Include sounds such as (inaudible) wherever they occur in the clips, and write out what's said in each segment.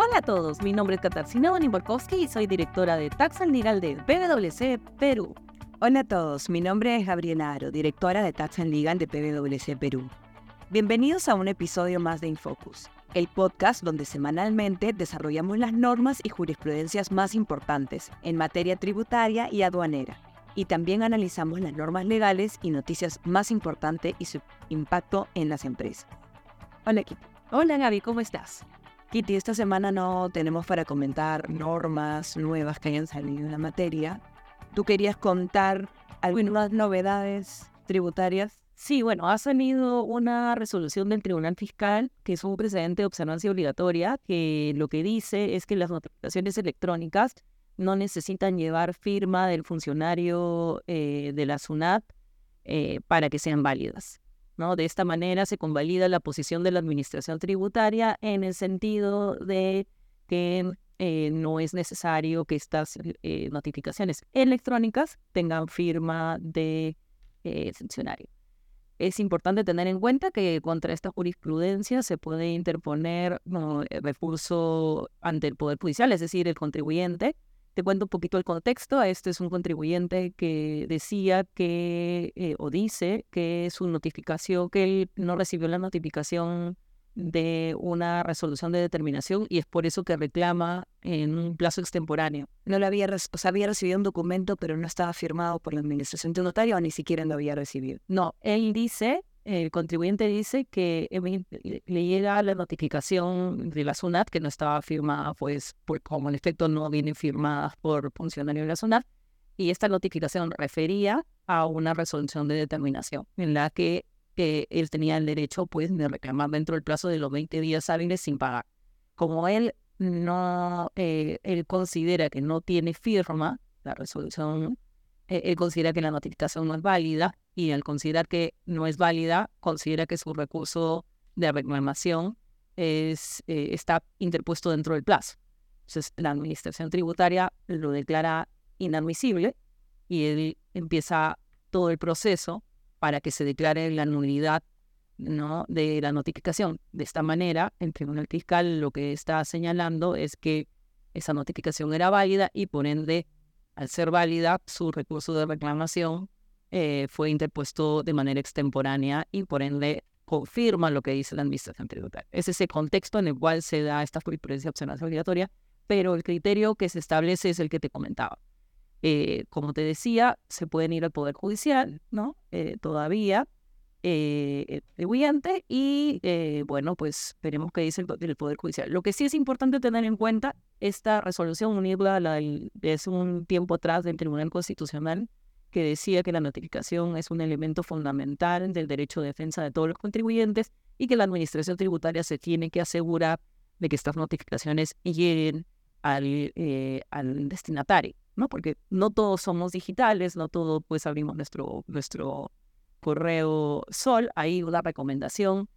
Hola a todos, mi nombre es Katarzyna Bonimborkowski y soy directora de Tax Legal de PwC Perú. Hola a todos, mi nombre es Gabriela Aro, directora de Tax Legal de PwC Perú. Bienvenidos a un episodio más de Infocus, el podcast donde semanalmente desarrollamos las normas y jurisprudencias más importantes en materia tributaria y aduanera, y también analizamos las normas legales y noticias más importantes y su impacto en las empresas. Hola Kitty. Hola Gaby, ¿cómo estás? Kitty, esta semana no tenemos para comentar normas nuevas que hayan salido en la materia. ¿Tú querías contar algunas novedades tributarias? Sí, bueno, ha salido una resolución del Tribunal Fiscal, que es un precedente de observancia obligatoria, que lo que dice es que las notificaciones electrónicas no necesitan llevar firma del funcionario eh, de la SUNAT eh, para que sean válidas. ¿No? De esta manera se convalida la posición de la Administración Tributaria en el sentido de que eh, no es necesario que estas notificaciones electrónicas tengan firma de funcionario. Es importante tener en cuenta que contra esta jurisprudencia se puede interponer recurso ante el Poder Judicial, es decir, el contribuyente. Te cuento un poquito el contexto. Este es un contribuyente que decía que, eh, o dice que su notificación, que él no recibió la notificación de una resolución de determinación y es por eso que reclama en un plazo extemporáneo. No lo había, o había recibido un documento, pero no estaba firmado por la administración tributaria o ni siquiera lo había recibido. No, él dice, el contribuyente dice que le llega la notificación de la SUNAT que no estaba firmada, pues, pues como en efecto no viene firmada por funcionario de la SUNAT, y esta notificación refería a una resolución de determinación en la que que él tenía el derecho pues de reclamar dentro del plazo de los 20 días hábiles sin pagar. Como él no, eh, él considera que no tiene firma la resolución, él considera que la notificación no es válida y al considerar que no es válida, considera que su recurso de reclamación es, eh, está interpuesto dentro del plazo. Entonces, la administración tributaria lo declara inadmisible y él empieza todo el proceso para que se declare la nulidad ¿no? de la notificación. De esta manera, el Tribunal Fiscal lo que está señalando es que esa notificación era válida y por ende, al ser válida, su recurso de reclamación eh, fue interpuesto de manera extemporánea y por ende confirma lo que dice la Administración Tributaria. Es ese contexto en el cual se da esta jurisprudencia opcional obligatoria, pero el criterio que se establece es el que te comentaba. Eh, como te decía, se pueden ir al Poder Judicial, ¿no? Eh, todavía, eh, el y eh, bueno, pues veremos qué dice el, Poder Judicial. Lo que sí es importante tener en cuenta, esta resolución unirla a la de un tiempo atrás del Tribunal Constitucional, que decía que la notificación es un elemento fundamental del derecho de defensa de todos los contribuyentes y que la Administración Tributaria se tiene que asegurar de que estas notificaciones lleguen al, al destinatario. ¿no? Porque no todos somos digitales, no todos pues abrimos nuestro, nuestro correo Sol, hay una recomendación.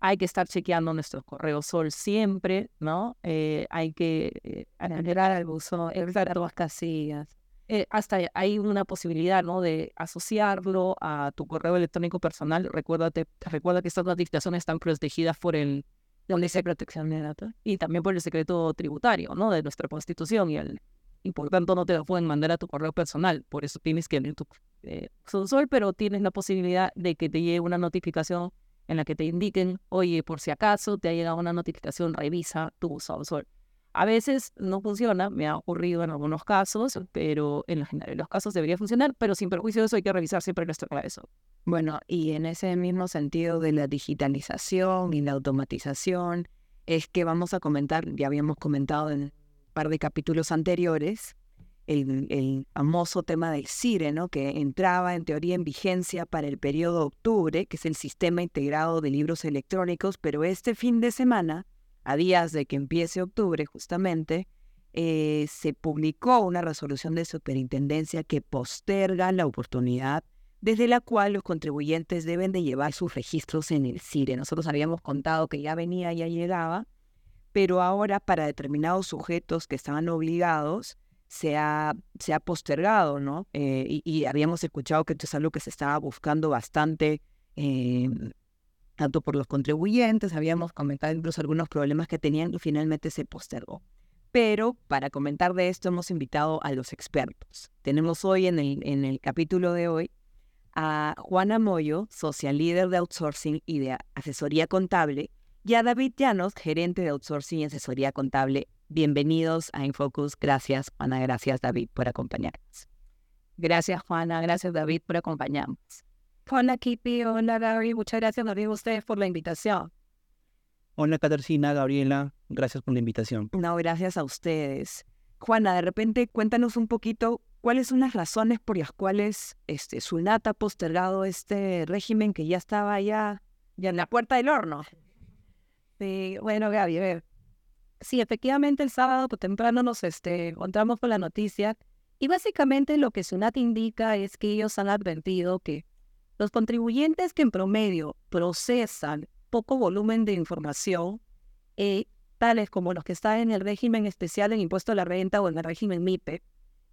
Hay que estar chequeando nuestro correo Sol siempre, ¿no? Eh, hay que eh, generar al uso, evitar las casillas. Eh, hasta hay una posibilidad, ¿no? De asociarlo a tu correo electrónico personal. Recuérdate, recuerda que estas notificaciones están protegidas por el la Ley de Protección de Datos y también por el secreto tributario, ¿no? De nuestra Constitución y el y por tanto no te lo pueden mandar a tu correo personal. Por eso tienes que abrir tu eh, Sol, pero tienes la posibilidad de que te llegue una notificación en la que te indiquen, oye, por si acaso te ha llegado una notificación, revisa tu Sol. A veces no funciona, me ha ocurrido en algunos casos, pero en general de los casos debería funcionar, pero sin perjuicio de eso hay que revisar siempre nuestro clave Sol. Bueno, y en ese mismo sentido de la digitalización y la automatización, es que vamos a comentar, ya habíamos comentado en par de capítulos anteriores, el, famoso tema del CIRE, ¿no? que entraba en teoría en vigencia para el periodo de octubre, que es el sistema integrado de libros electrónicos, pero este fin de semana, a días de que empiece octubre justamente, eh, se publicó una resolución de superintendencia que posterga la oportunidad desde la cual los contribuyentes deben de llevar sus registros en el CIRE. Nosotros habíamos contado que ya venía, ya llegaba, pero ahora para determinados sujetos que estaban obligados se ha, se ha postergado, ¿no? Eh, y, habíamos escuchado que esto es algo que se estaba buscando bastante em, tanto por los contribuyentes, habíamos comentado incluso algunos problemas que tenían y finalmente se postergó. Pero para comentar de esto hemos invitado a los expertos. Tenemos hoy en el, en el capítulo de hoy a Juana Moyo, social líder de outsourcing y de asesoría contable, y a David Llanos, gerente de outsourcing y asesoría contable. Bienvenidos a Infocus. Gracias, Juana. Gracias, David, por acompañarnos. Gracias, Juana. Gracias, David, por acompañarnos. Hola, Kipi. Hola, Gaby. Muchas gracias, David, a ustedes por la invitación. Hola, Catarcina, Gabriela. Gracias por la invitación. No, gracias a ustedes. Juana, de repente cuéntanos un poquito cuáles son las razones por las cuales este, Sunat ha postergado este régimen que ya estaba ya, ya en la puerta del horno. Sí, bueno, Gaby, a ver. Sí, efectivamente el sábado por temprano nos este, encontramos con la noticia y básicamente lo que SUNAT indica es que ellos han advertido que los contribuyentes que en promedio procesan poco volumen de información, eh, tales como los que están en el régimen especial en impuesto a la renta o en el régimen MIPE,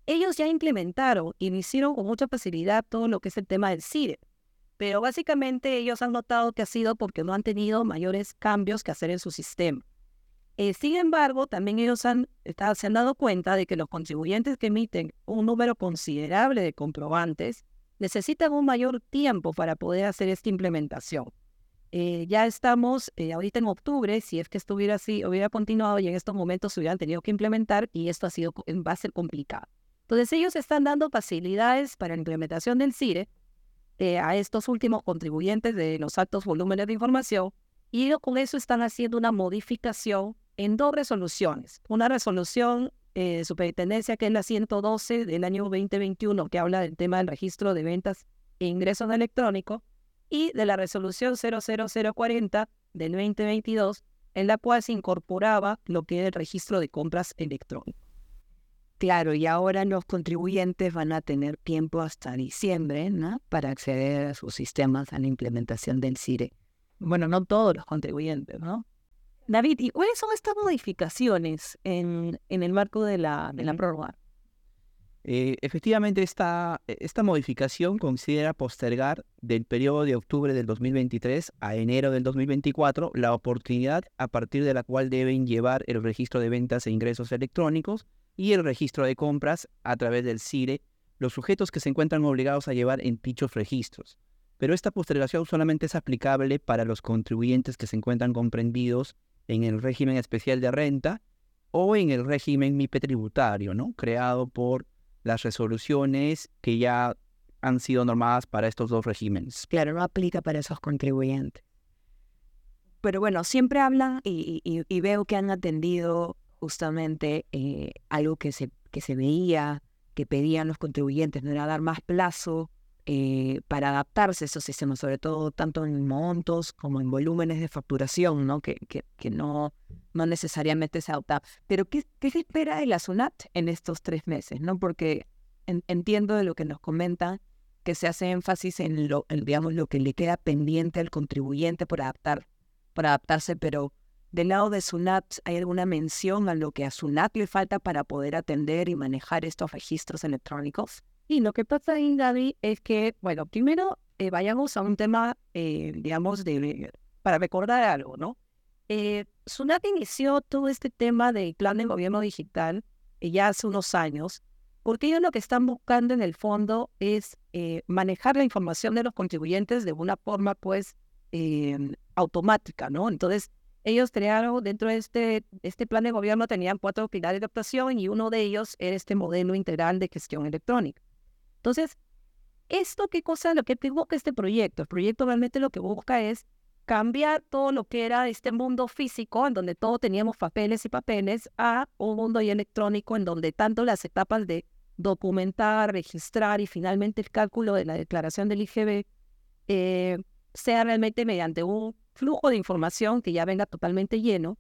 ellos ya implementaron y hicieron con mucha facilidad todo lo que es el tema del CIRE. Pero básicamente ellos han notado que ha sido porque no han tenido mayores cambios que hacer en su sistema. Eh, sin embargo, también ellos han, se han dado cuenta de que los contribuyentes que emiten un número considerable de comprobantes necesitan un mayor tiempo para poder hacer esta implementación. Eh, ya estamos eh, ahorita en octubre, si es que estuviera así, hubiera continuado y en estos momentos se hubieran tenido que implementar y esto ha sido, va a ser complicado. Entonces ellos están dando facilidades para la implementación del CIRE eh, a estos últimos contribuyentes de los altos volúmenes de información y con eso están haciendo una modificación en dos resoluciones. Una resolución eh, de superintendencia que es la 112 del año 2021 que habla del tema del registro de ventas e ingresos electrónicos y de la resolución 00040 del 2022 en la cual se incorporaba lo que es el registro de compras electrónicas. Claro, y ahora los contribuyentes van a tener tiempo hasta diciembre ¿no? para acceder a sus sistemas a la implementación del CIRE. Bueno, no todos los contribuyentes, ¿no? David, ¿y cuáles son estas modificaciones en, en el marco de la, de la prórroga? Eh, efectivamente, esta, esta modificación considera postergar del periodo de octubre del 2023 a enero del 2024 la oportunidad a partir de la cual deben llevar el registro de ventas e ingresos electrónicos y el registro de compras a través del CIRE, los sujetos que se encuentran obligados a llevar en dichos registros. Pero esta postergación solamente es aplicable para los contribuyentes que se encuentran comprendidos en el régimen especial de renta o en el régimen MIPE tributario, ¿no? creado por las resoluciones que ya han sido normadas para estos dos regímenes. Claro, no aplica para esos contribuyentes. Pero bueno, siempre hablan y, y veo que han atendido justamente eh, algo que se, que se veía, que pedían los contribuyentes, no era dar más plazo eh, para adaptarse a esos sistemas, sobre todo tanto en montos como en volúmenes de facturación, ¿no? Que, que, no, no necesariamente se adapta. Pero ¿qué, ¿qué, se espera de la SUNAT en estos tres meses? ¿no? Porque entiendo de lo que nos comentan que se hace énfasis en lo, digamos, lo que le queda pendiente al contribuyente por adaptar, por adaptarse, pero del lado de SUNAT, ¿hay alguna mención a lo que a SUNAT le falta para poder atender y manejar estos registros electrónicos? Y lo que pasa ahí, Gaby, es que, bueno, primero eh, vayamos a un tema, eh, digamos, para recordar algo, ¿no? Eh, SUNAT inició todo este tema del plan de gobierno digital ya hace unos años, porque ellos lo que están buscando en el fondo es manejar la información de los contribuyentes de una forma, pues, automática, ¿no? Entonces, ellos crearon dentro de este, este plan de gobierno, tenían cuatro pilares de actuación y uno de ellos era este modelo integral de gestión electrónica. Entonces, ¿esto qué cosa lo que busca este proyecto? El proyecto realmente lo que busca es cambiar todo lo que era este mundo físico, en donde todos teníamos papeles y papeles, a un mundo electrónico, en donde tanto las etapas de documentar, registrar y finalmente el cálculo de la declaración del IGB eh, sea realmente mediante un flujo de información que ya venga totalmente lleno,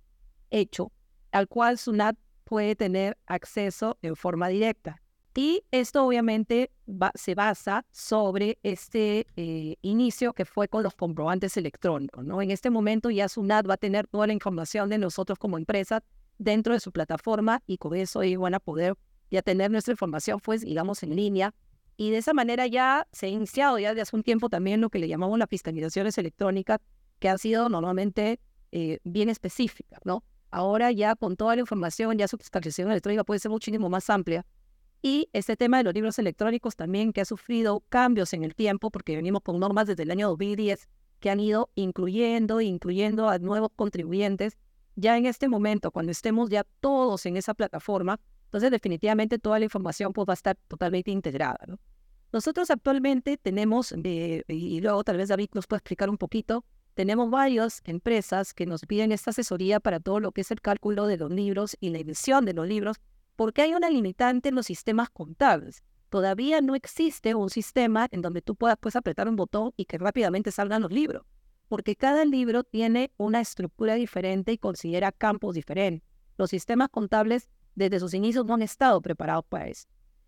hecho, al cual SUNAT puede tener acceso en forma directa. Y esto obviamente se basa sobre este eh, inicio que fue con los comprobantes electrónicos. ¿no? En este momento ya SUNAT va a tener toda la información de nosotros como empresa dentro de su plataforma y con eso ellos van a poder ya tener nuestra información, pues, digamos, en línea. Y de esa manera ya se ha iniciado ya desde hace un tiempo también lo que le llamamos las fiscalizaciones electrónicas, que han sido normalmente eh, bien específicas, ¿no? Ahora ya con toda la información, ya su fiscalización electrónica puede ser muchísimo más amplia. Y este tema de los libros electrónicos también que ha sufrido cambios en el tiempo, porque venimos con normas desde el año 2010 que han ido incluyendo incluyendo a nuevos contribuyentes. Ya en este momento, cuando estemos ya todos en esa plataforma, entonces definitivamente toda la información pues, va a estar totalmente integrada. ¿no? Nosotros actualmente tenemos, eh, y luego tal vez David nos puede explicar un poquito, tenemos varias empresas que nos piden esta asesoría para todo lo que es el cálculo de los libros y la edición de los libros, porque hay una limitante en los sistemas contables. Todavía no existe un sistema en donde tú puedas pues, apretar un botón y que rápidamente salgan los libros, porque cada libro tiene una estructura diferente y considera campos diferentes. Los sistemas contables desde sus inicios no han estado preparados para eso.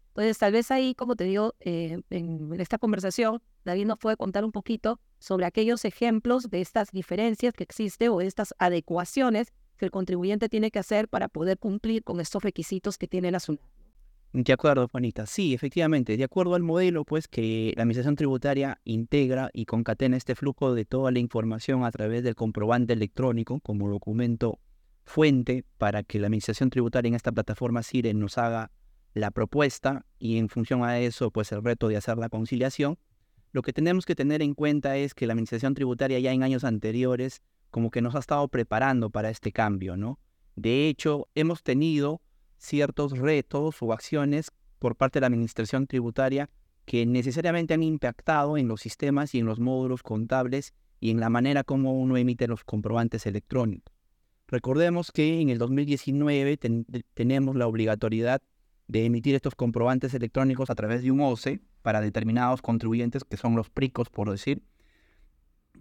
Entonces, tal vez ahí, como te digo, eh, en esta conversación, David nos puede contar un poquito sobre aquellos ejemplos de estas diferencias que existen o estas adecuaciones que el contribuyente tiene que hacer para poder cumplir con estos requisitos que tiene la SUNAT. De acuerdo, Juanita. Sí, efectivamente, de acuerdo al modelo, pues que la Administración Tributaria integra y concatena este flujo de toda la información a través del comprobante electrónico como documento fuente para que la Administración Tributaria en esta plataforma CIRE nos haga la propuesta y en función a eso, pues el reto de hacer la conciliación. Lo que tenemos que tener en cuenta es que la Administración Tributaria ya en años anteriores como que nos ha estado preparando para este cambio, ¿no? De hecho, hemos tenido ciertos retos o acciones por parte de la Administración Tributaria que necesariamente han impactado en los sistemas y en los módulos contables y en la manera como uno emite los comprobantes electrónicos. Recordemos que en el 2019 tenemos la obligatoriedad de emitir estos comprobantes electrónicos a través de un OCE para determinados contribuyentes que son los PRICOS, por decir.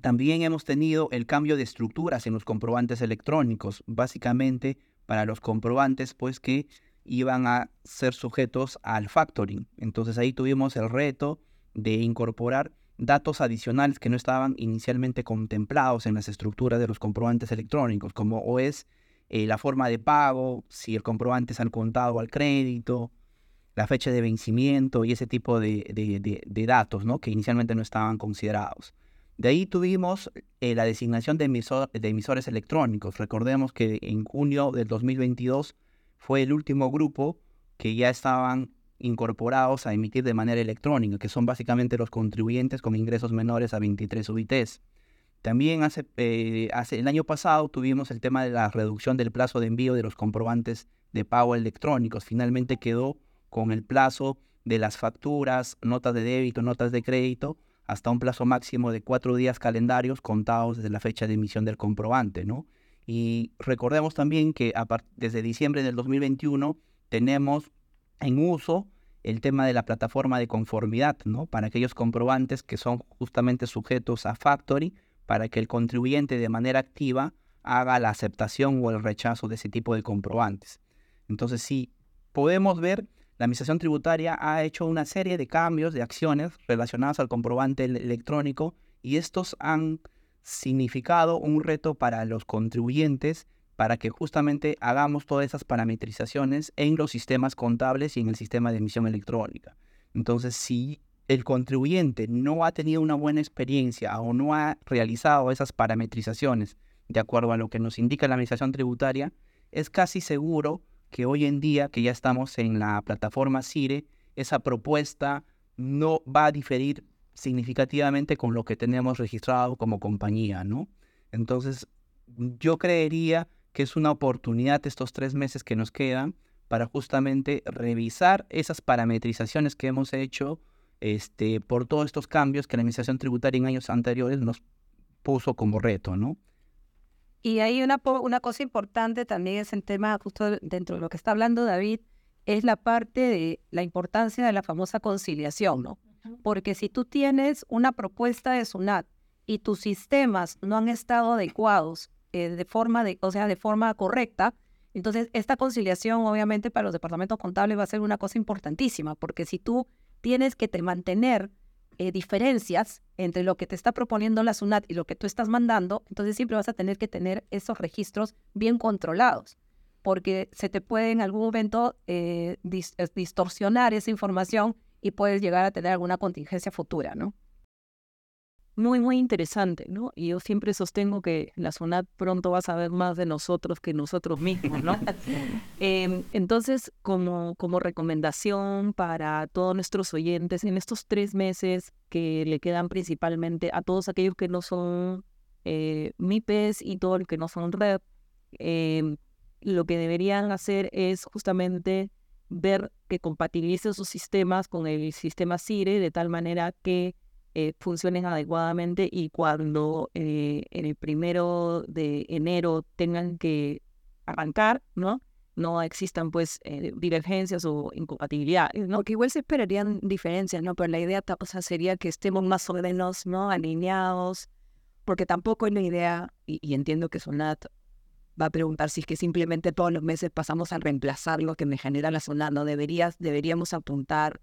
También hemos tenido el cambio de estructuras en los comprobantes electrónicos, básicamente para los comprobantes pues que iban a ser sujetos al factoring. Entonces ahí tuvimos el reto de incorporar datos adicionales que no estaban inicialmente contemplados en las estructuras de los comprobantes electrónicos, como es eh, la forma de pago, si el comprobante es al contado o al crédito, la fecha de vencimiento y ese tipo de, datos ¿no? que inicialmente no estaban considerados. De ahí tuvimos eh, la designación de, emisores electrónicos. Recordemos que en junio del 2022 fue el último grupo que ya estaban incorporados a emitir de manera electrónica, que son básicamente los contribuyentes con ingresos menores a 23 UITs. También eh, hace, el año pasado tuvimos el tema de la reducción del plazo de envío de los comprobantes de pago electrónicos. Finalmente quedó con el plazo de las facturas, notas de débito, notas de crédito, hasta un plazo máximo de cuatro días calendarios contados desde la fecha de emisión del comprobante, ¿no? Y recordemos también que desde diciembre del 2021 tenemos en uso el tema de la plataforma de conformidad, ¿no? Para aquellos comprobantes que son justamente sujetos a Factory para que el contribuyente de manera activa haga la aceptación o el rechazo de ese tipo de comprobantes. Entonces, sí, podemos ver, la Administración Tributaria ha hecho una serie de cambios, de acciones relacionadas al comprobante electrónico y estos han significado un reto para los contribuyentes para que justamente hagamos todas esas parametrizaciones en los sistemas contables y en el sistema de emisión electrónica. Entonces, si el contribuyente no ha tenido una buena experiencia o no ha realizado esas parametrizaciones de acuerdo a lo que nos indica la Administración Tributaria, es casi seguro que hoy en día, que ya estamos en la plataforma CIRE, esa propuesta no va a diferir significativamente con lo que tenemos registrado como compañía, ¿no? Entonces, yo creería que es una oportunidad estos tres meses que nos quedan para justamente revisar esas parametrizaciones que hemos hecho este, por todos estos cambios que la Administración Tributaria en años anteriores nos puso como reto, ¿no? Y hay una, una cosa importante también es el tema, justo dentro de lo que está hablando David, es la parte de la importancia de la famosa conciliación, ¿no? Porque si tú tienes una propuesta de SUNAT y tus sistemas no han estado adecuados eh, de forma de, o sea, de forma correcta, entonces esta conciliación obviamente para los departamentos contables va a ser una cosa importantísima, porque si tú tienes que te mantener eh, diferencias entre lo que te está proponiendo la SUNAT y lo que tú estás mandando, entonces siempre vas a tener que tener esos registros bien controlados, porque se te puede en algún momento eh, distorsionar esa información y puedes llegar a tener alguna contingencia futura, ¿no? Muy, muy interesante, ¿no? Y yo siempre sostengo que la SUNAT pronto va a saber más de nosotros que nosotros mismos, ¿no? (laughs) Em, entonces, como, como recomendación para todos nuestros oyentes, en estos tres meses que le quedan principalmente a todos aquellos que no son eh, MIPES y todos los que no son REP, em, lo que deberían hacer es justamente ver que compatibilice sus sistemas con el sistema CIRE de tal manera que eh, funcionen adecuadamente y cuando eh, en el primero de enero tengan que arrancar, ¿no? No existan pues eh, divergencias o incompatibilidades, ¿no? Porque igual se esperarían diferencias, ¿no? Pero la idea o sea, sería que estemos más o menos, ¿no? Alineados, porque tampoco es la idea, y, entiendo que Sonat va a preguntar si es que simplemente todos los meses pasamos a reemplazar lo que me genera la Sonat, ¿no? Deberías, deberíamos apuntar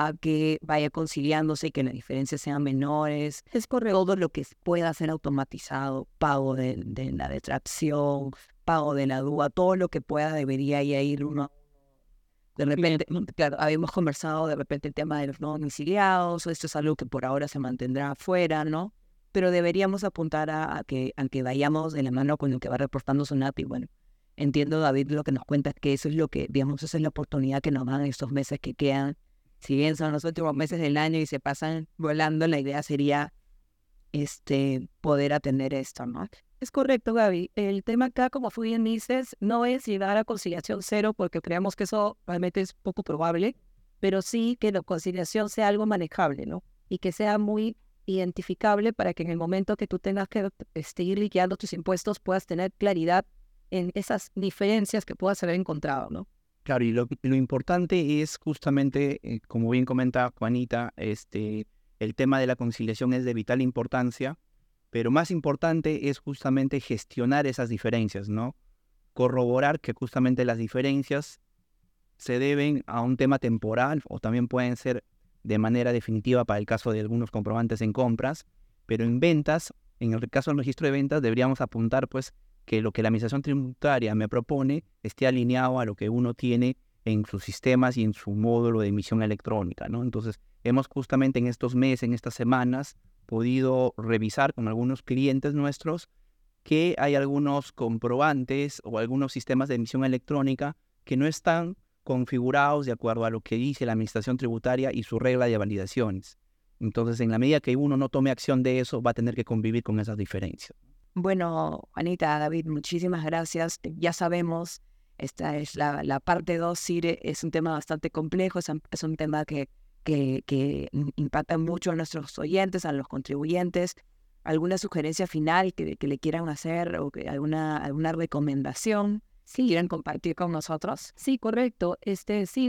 a que vaya conciliándose y que las diferencias sean menores. Es por todo lo que pueda ser automatizado, pago de, la detracción, pago de la duda, todo lo que pueda debería ir uno de repente, claro, habíamos conversado de repente el tema de los no domiciliados, esto es algo que por ahora se mantendrá afuera, ¿no? Pero deberíamos apuntar a, que, a que vayamos de la mano con lo que va reportando SUNAP y bueno, entiendo David lo que nos cuenta, que eso es lo que, digamos, esa es la oportunidad que nos dan estos meses que quedan si bien son los últimos meses del año y se pasan volando, la idea sería este, poder atender esto, ¿no? Es correcto, Gaby. El tema acá, como fui bien dices, no es llegar a conciliación cero porque creemos que eso realmente es poco probable, pero sí que la conciliación sea algo manejable, ¿no? Y que sea muy identificable para que en el momento que tú tengas que este, ir liquidando tus impuestos puedas tener claridad en esas diferencias que puedas haber encontrado, ¿no? Claro, y lo, importante es justamente, eh, como bien comenta Juanita, este, el tema de la conciliación es de vital importancia, pero más importante es justamente gestionar esas diferencias, ¿no? Corroborar que justamente las diferencias se deben a un tema temporal o también pueden ser de manera definitiva para el caso de algunos comprobantes en compras, pero en ventas, en el caso del registro de ventas, deberíamos apuntar pues que lo que la Administración Tributaria me propone esté alineado a lo que uno tiene en sus sistemas y en su módulo de emisión electrónica, ¿no? Entonces, hemos justamente en estos meses, en estas semanas, podido revisar con algunos clientes nuestros que hay algunos comprobantes o algunos sistemas de emisión electrónica que no están configurados de acuerdo a lo que dice la Administración Tributaria y su regla de validaciones. Entonces, en la medida que uno no tome acción de eso, va a tener que convivir con esas diferencias. Bueno, Anita, David, muchísimas gracias. Ya sabemos, esta es la, parte 2, CIRE, es un tema bastante complejo, es, un tema que, que, impacta mucho a nuestros oyentes, a los contribuyentes. ¿Alguna sugerencia final que, le quieran hacer o que alguna, alguna recomendación? Sí, quieren compartir con nosotros. Sí, correcto. Este, sí,